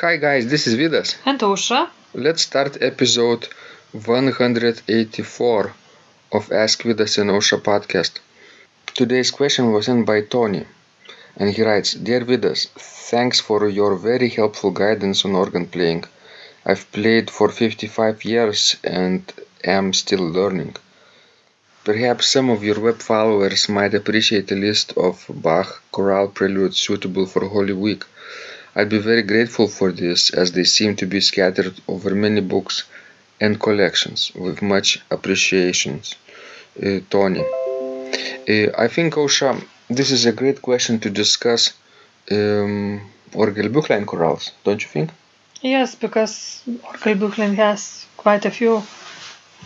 Hi guys, this is Vidas. And Ausra. Let's start episode 184 of Ask Vidas and Ausra podcast. Today's question was sent by Tony, and he writes Dear Vidas, thanks for your very helpful guidance on organ playing. I've played for 55 years and am still learning. Perhaps some of your web followers might appreciate a list of Bach chorale preludes suitable for Holy Week. I'd be very grateful for this as they seem to be scattered over many books and collections with much appreciations. Uh, Tony. Uh, I think, Ausra, this is a great question to discuss um, Orgelbüchlein chorales, don't you think? Yes, because Orgelbüchlein has quite a few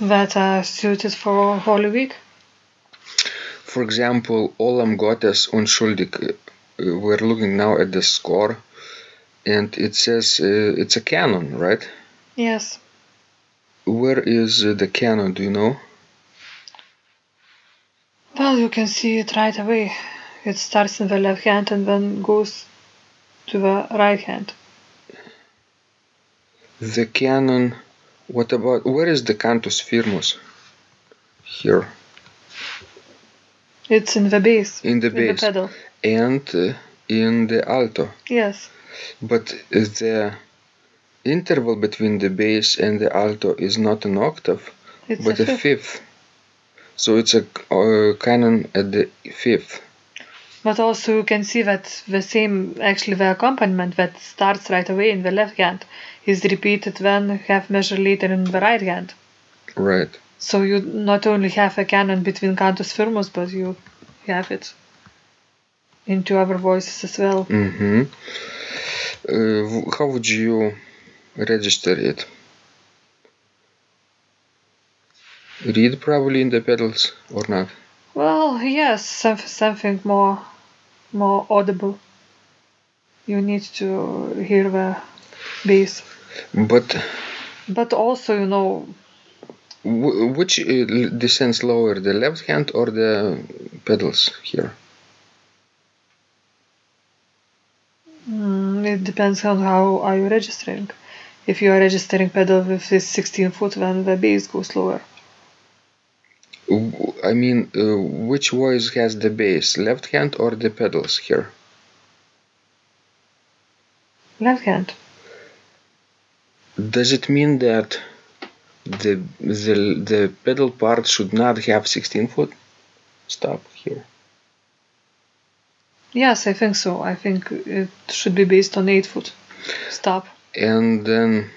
that are suited for Holy Week. For example, O Lamm Gottes Unschuldig. Uh, we're looking now at the score, and it says uh, it's a canon, right? Yes. Where is uh, the canon? Do you know? Well, you can see it right away. It starts in the left hand and then goes to the right hand. The canon. What about where is the cantus firmus? Here. It's in the bass. In the in bass. the pedal. And uh, in the alto. Yes. But the interval between the bass and the alto is not an octave, It's but a a fifth. fifth. So it's a uh, canon at the fifth. But also you can see that the same, actually the accompaniment that starts right away in the left hand is repeated when half measure later in the right hand. Right. So you not only have a canon between cantus firmus, but you have it in two other voices as well. Mm-hmm. Uh, how would you register it? Reed probably in the pedals or not? Well, yes, some, something more, more audible. You need to hear the bass, But but also you know which uh, descends lower, the left hand or the pedals here? Mm, it depends on how are you registering. If you are registering pedal with this 16 foot, then the bass goes lower. I mean, uh, which voice has the bass, left hand or the pedals here? Left hand. Does it mean that the the the pedal part should not have 16 foot stop here? Yes, I think so. I think it should be based on 8 foot. Stop. and then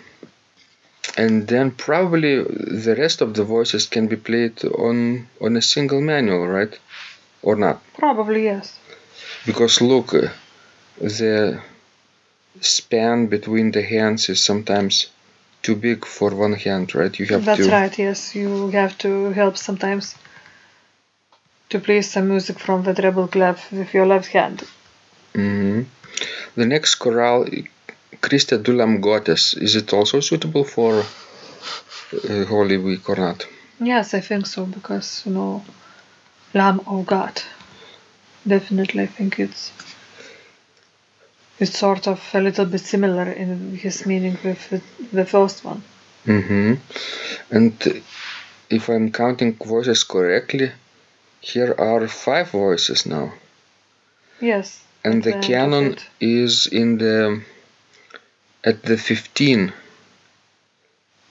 and then probably the rest of the voices can be played on on a single manual right or not Probably yes. because look uh, the span between the hands is sometimes too big for one hand right you have That's to That's right, yes. You have to help sometimes to play some music from the treble clef with your left hand. Mhm. the next chorale Christe du Lamm Gottes is it also suitable for uh, Holy Week or not Yes, I think so because you know, Lamb of God. Definitely, I think it's it's sort of a little bit similar in his meaning with the, the first one. Mm-hmm. And if I'm counting voices correctly, here are five voices now. Yes. And the canon is in the at the 15.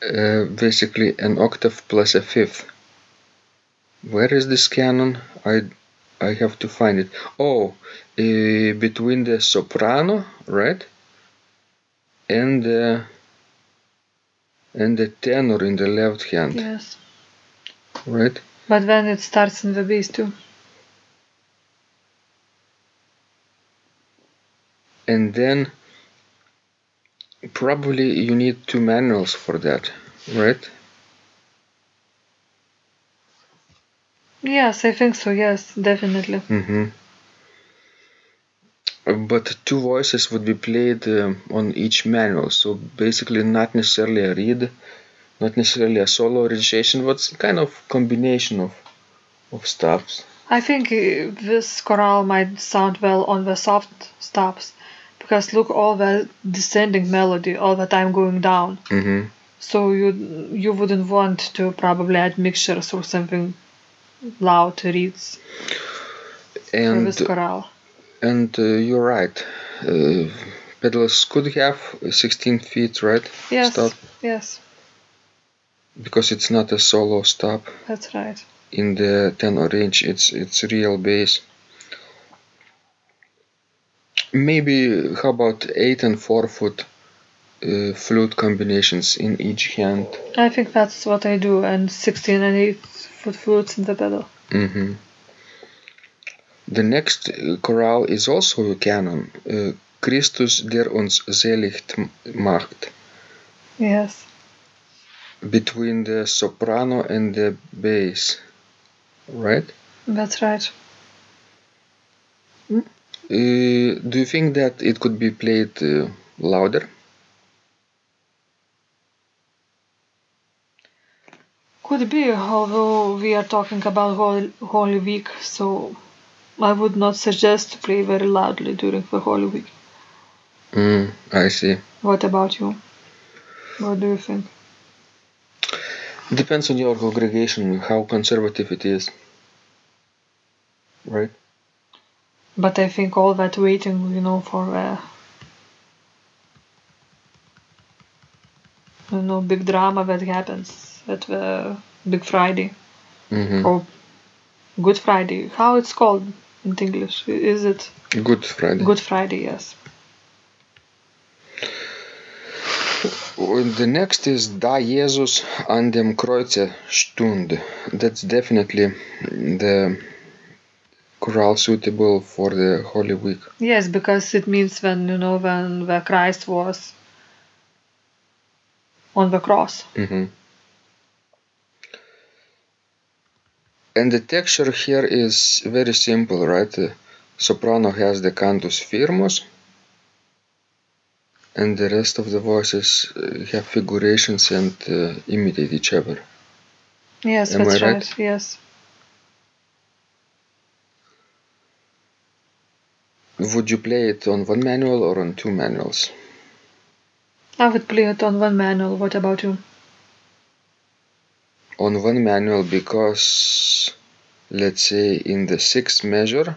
Uh, basically an octave plus a fifth. Where is this canon? I I have to find it. Oh, uh, between the soprano, right? And the and the tenor in the left hand, Yes. right? But then it starts in the bass too. and then probably you need two manuals for that right Yes, I think so. Yes, definitely. mm-hmm. but two voices would be played um, on each manual so basically not necessarily a reed not necessarily a solo registration but some kind of combination of of stops I think uh, this chorale might sound well on the soft stops because look, all the descending melody, all the time going down. hmm So you you wouldn't want to probably add mixtures or something loud reeds for And this chorale. and uh, you're right. Uh, pedals could have 16 feet, right? Yes, Stop yes, because it's not a solo stop. that's right. In the tenor range, it's it's real bass. Maybe how about eight and four foot uh, flute combinations in each hand? I think that's what I do, and 16 and 8 foot flutes in the pedal. hmm The next uh, chorale is also a canon. Uh, Christus der uns selig macht. Yes, Between the soprano and the bass. Right? that's right. Uh, do you think that it could be played uh, louder? Could be, although we are talking about Holy, Holy Week, so I would not suggest to play very loudly during the Holy Week. Mm, I see. What about you? What do you think? Depends on your congregation, how conservative it is. Right? But I think all that waiting, you know, for uh, you know big drama that happens at the Big Friday mm-hmm. or Good Friday. How it's called in English? Is it Good Friday. Good Friday? Yes. The next is Da Jesus an dem Kreuze stund. That's definitely the chorale suitable for the Holy Week. Yes, because it means when you know when the Christ was on the cross. hmm And the texture here is very simple, right? The soprano has the cantus firmus, and the rest of the voices uh, have figurations and uh, imitate each other. Yes, Am that's right? right. Yes. Would you play it on one manual or on two manuals? I would play it on one manual. What about you? On one manual because, let's say, in the sixth measure,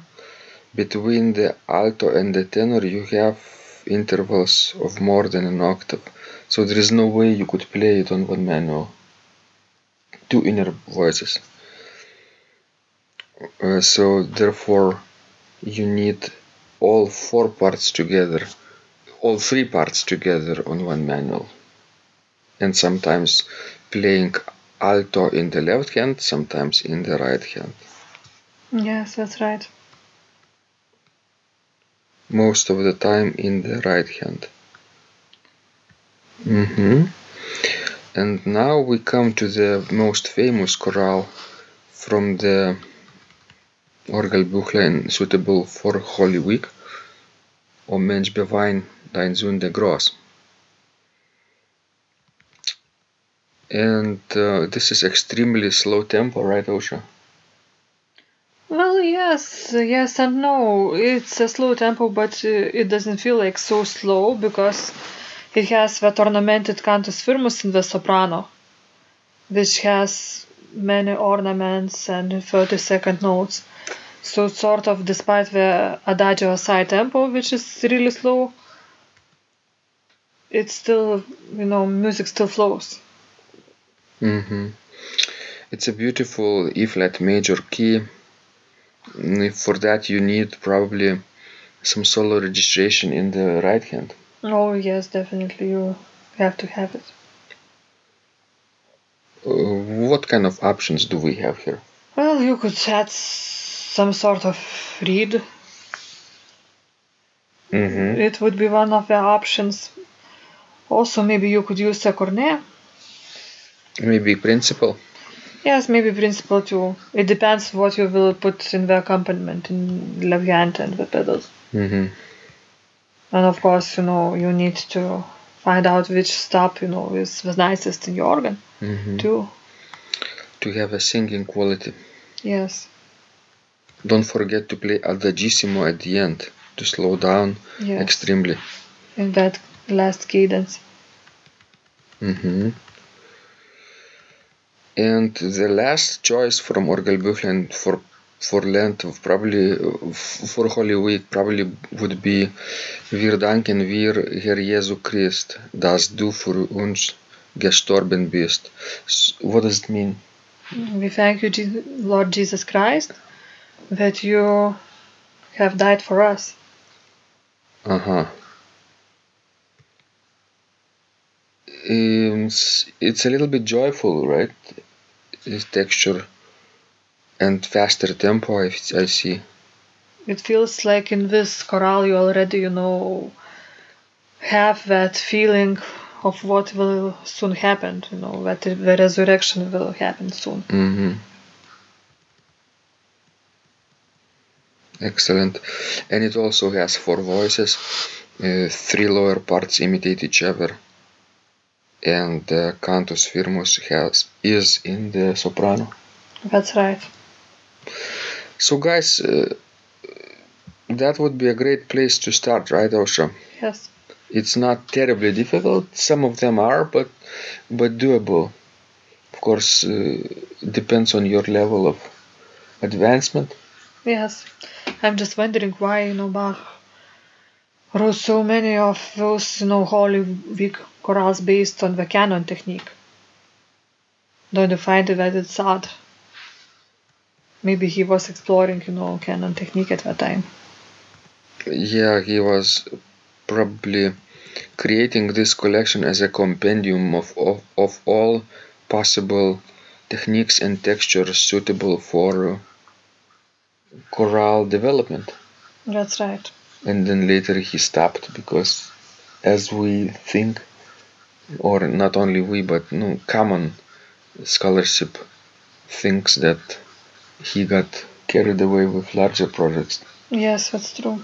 between the alto and the tenor, you have intervals of more than an octave. So there is no way you could play it on one manual. Two inner voices. Uh, so therefore, you need all four parts together, all three parts together on one manual. And sometimes playing alto in the left hand, sometimes in the right hand. Yes, that's right. Most of the time in the right hand. hmm And now we come to the most famous chorale from the Orgelbüchlein suitable for Holy Week, O Mensch bewein dein Sünde groß. And uh, this is extremely slow tempo, right, Ausra? Yes, yes and no. It's a slow tempo, but uh, it doesn't feel like so slow because it has that ornamented cantus firmus in the soprano, which has many ornaments and 30 second notes. So, sort of, despite the adagio assai tempo, which is really slow, it's still, you know, music still flows. hmm It's a beautiful E flat major key. Mm, For that, you need probably some solo registration in the right hand. Oh, yes, definitely, you have to have it. Uh, what kind of options do we have here? Well, you could add some sort of reed. Mm-hmm. It would be one of the options. Also, maybe you could use a cornet. Maybe principal. Yes, maybe principal too. It depends what you will put in the accompaniment in left hand and the pedals. Mm-hmm. And of course, you know, you need to find out which stop, you know, is the nicest in your organ Mm-hmm. too. To have a singing quality. Yes. Don't forget to play adagissimo at the end. to slow down Yes. extremely. In that last cadence. hmm And the last choice from Orgelbüchlein for for Lent probably for Holy Week probably would be Wir danken dir Herr Jesu Christ, dass du für uns gestorben bist. What does it mean? We thank you, Lord Jesus Christ, that you have died for us. Uh-huh. Um, s- it's a little bit joyful, right? This texture and faster tempo, I, I see. It feels like in this chorale you already, you know, have that feeling of what will soon happen, you know, that the resurrection will happen soon. hmm Excellent. And it also has four voices. Uh, three lower parts imitate each other. And the cantus firmus has is in the soprano. That's right. So, guys, uh, that would be a great place to start, right, Ausra? Yes. It's not terribly difficult. Some of them are, but but doable. Of course, uh, depends on your level of advancement. Yes. I'm just wondering why, you know, Bach wrote so many of those, you know, Holy Week chorales based on the canon technique. Don't you find that it's sad? Maybe he was exploring, you know, canon technique at that time. Yeah, he was probably creating this collection as a compendium of, of, of all possible techniques and textures suitable for chorale development. That's right. And then later he stopped because, as we think, or not only we, but no, common scholarship thinks that he got carried away with larger projects. Yes, that's true.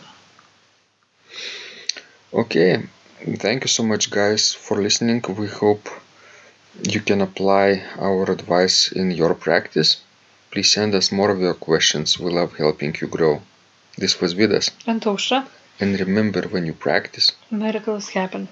Okay, thank you so much, guys, for listening. We hope you can apply our advice in your practice. Please send us more of your questions. We love helping you grow. This was Vidas. And Ausra, And remember, when you practice, miracles happen.